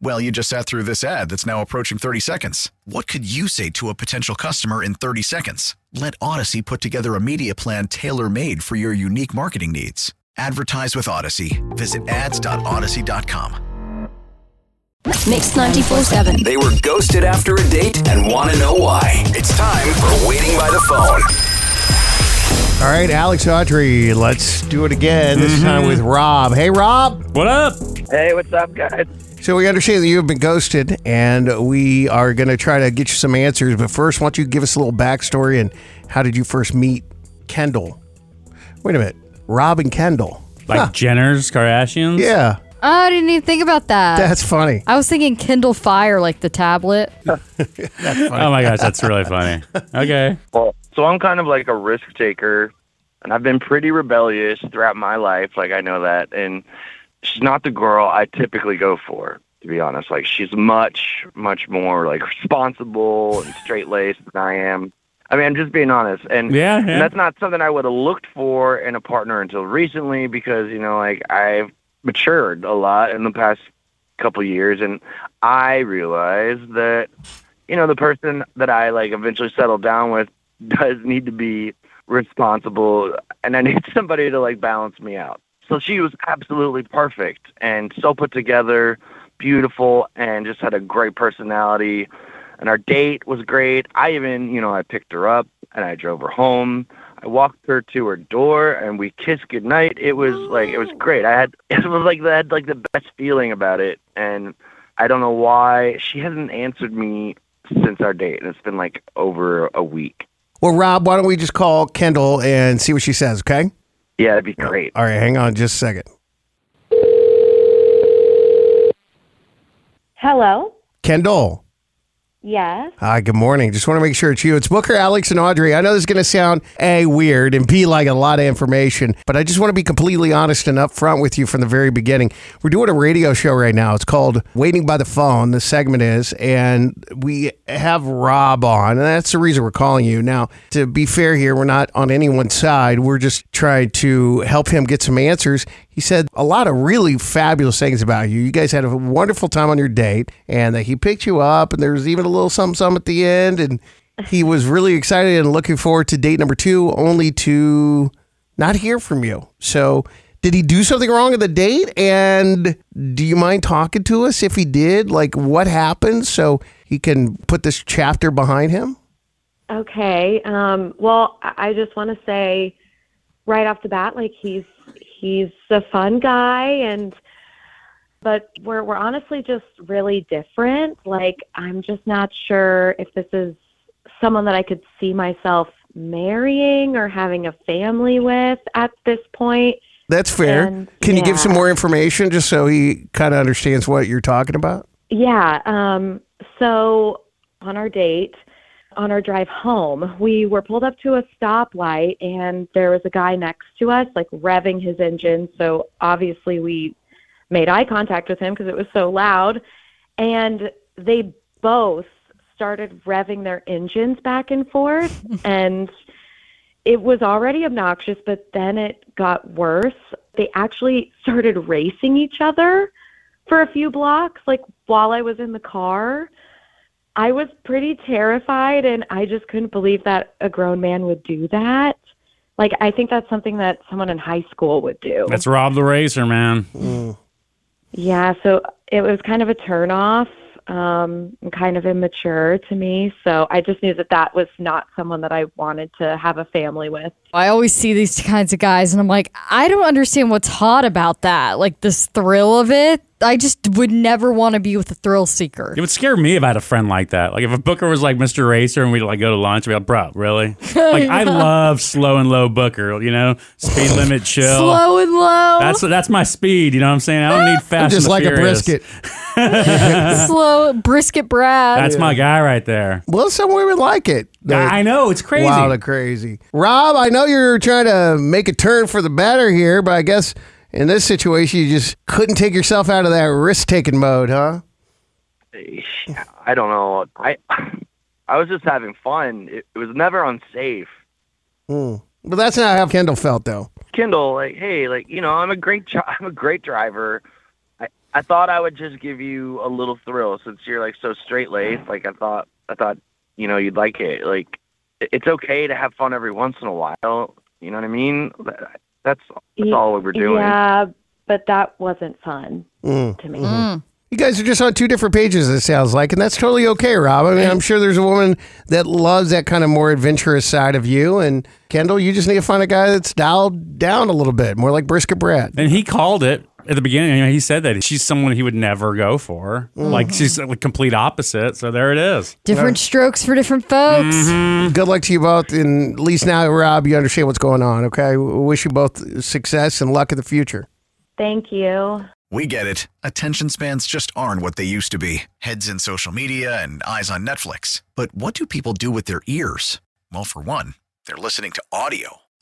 Well, you just sat through this ad that's now approaching 30 seconds. What could you say to a potential customer in 30 seconds? Let Odyssey put together a media plan tailor made for your unique marketing needs. Advertise with Odyssey. Visit ads.odyssey.com. Mix 94 7. They were ghosted after a date and want to know why. It's time for Waiting by the Phone. All right, Alex Audrey, let's do it again. This mm-hmm. time with Rob. Hey, Rob. What up? Hey, what's up, guys? So we understand that you have been ghosted, and we are going to try to get you some answers. But first, why don't you give us a little backstory and how did you first meet Kendall? Wait a minute, Rob and Kendall. Like Huh. Jenner's Kardashians? Yeah, Oh, I didn't even think about that. that's funny. I was thinking Kindle Fire, like the tablet. Oh my gosh, that's really funny. Okay. Well, so I'm kind of like a risk taker, and I've been pretty rebellious throughout my life. Like I know that, and she's not the girl I typically go for. To be honest, like she's much, much more like responsible and straight laced than I am. I mean, I'm just being honest, and Yeah, and that's not something I would have looked for in a partner until recently because you know, like I've matured a lot in the past couple years, and I realized that you know the person that I like eventually settle down with does need to be responsible, and I need somebody to like balance me out. So she was absolutely perfect and so put together, beautiful, and just had a great personality. And our date was great. I even, you know, I picked her up and I drove her home. I walked her to her door and we kissed goodnight. It was like it was oh. great. I had it was like I had like the best feeling about it. And I don't know why she hasn't answered me since our date, and it's been like over a week. Well, Rob, why don't we just call Kendall and see what she says, okay? Yeah, it'd be great. All right, hang on just a second. Hello. Kendall. Yes. Hi, good morning. Just want to make sure it's you. It's Booker, Alex, and Audrey. I know this is going to sound A, weird, and B, like a lot of information, but I just want to be completely honest and upfront with you from the very beginning. We're doing a radio show right now. It's called Waiting by the Phone, the segment is, and we have Rob on, and that's the reason we're calling you. Now, to be fair here, we're not on anyone's side. We're just trying to help him get some answers. He said a lot of really fabulous things about you. You guys had a wonderful time on your date, and that he picked you up, and there was even a little something, something at the end, and he was really excited and looking forward to date number two, only to not hear from you. So, did he do something wrong at the date? And do you mind talking to us if he did? Like, what happened so he can put this chapter behind him? Okay. Um, well, I I just want to say right off the bat, like he's he's a fun guy, and but we're we're honestly just really different. Like I'm just not sure if this is someone that I could see myself marrying or having a family with at this point. That's fair. And, Can you give some more information just so he kind of understands what you're talking about? Yeah. Um, so on our date, on our drive home, we were pulled up to a stoplight and there was a guy next to us, like revving his engine. So obviously we made eye contact with him because it was so loud. And they both started revving their engines back and forth. and it was already obnoxious, but then it got worse. They actually started racing each other for a few blocks, like while I was in the car. I was pretty terrified, and I just couldn't believe that a grown man would do that. Like, I think that's something that someone in high school would do. That's Rob the Racer, man. Mm. Yeah, so it was kind of a turn off. Um, and kind of immature to me. So I just knew that that was not someone that I wanted to have a family with. I always see these kinds of guys and I'm like, I don't understand what's hot about that. Like this thrill of it. I just would never want to be with a thrill seeker. It would scare me if I had a friend like that. Like if a booker was like Mr. Racer and we'd like go to lunch, I'd be like, bro, really? Like I love slow and low booker, you know, speed limit chill. Slow and low. That's that's my speed. You know what I'm saying? I don't need fast. Just and like a brisket. Slow brisket Brad. That's my guy right there. Well, some women like it. I I know it's crazy. Wild and crazy. Rob, I know you're trying to make a turn for the better here, but I guess in this situation, you just couldn't take yourself out of that risk taking mode, huh? I don't know. I I was just having fun. It, it was never unsafe. Hmm. But that's not how Kendall felt, though. Kendall, like, hey, like, you know, I'm a great, I'm a great driver. I, I thought I would just give you a little thrill since you're like so straight laced. Mm. Like, I thought, I thought, you know, you'd like it. Like, it's okay to have fun every once in a while. You know what I mean? That- That's that's all we were doing. Yeah, but that wasn't fun Mm. to me. Mm-hmm. Mm. You guys are just on two different pages, it sounds like, and that's totally okay, Rob. I mean, I'm sure there's a woman that loves that kind of more adventurous side of you. And Kendall, you just need to find a guy that's dialed down a little bit, more like Brisket Brad. And he called it at the beginning. You know, he said that she's someone he would never go for. Mm-hmm. Like she's the complete opposite. So there it is. Different strokes for different folks. Mm-hmm. Good luck to you both. And at least now, Rob, you understand what's going on, okay? We wish you both success and luck in the future. Thank you. We get it. Attention spans just aren't what they used to be heads in social media and eyes on Netflix. But what do people do with their ears? Well, for one, they're listening to audio.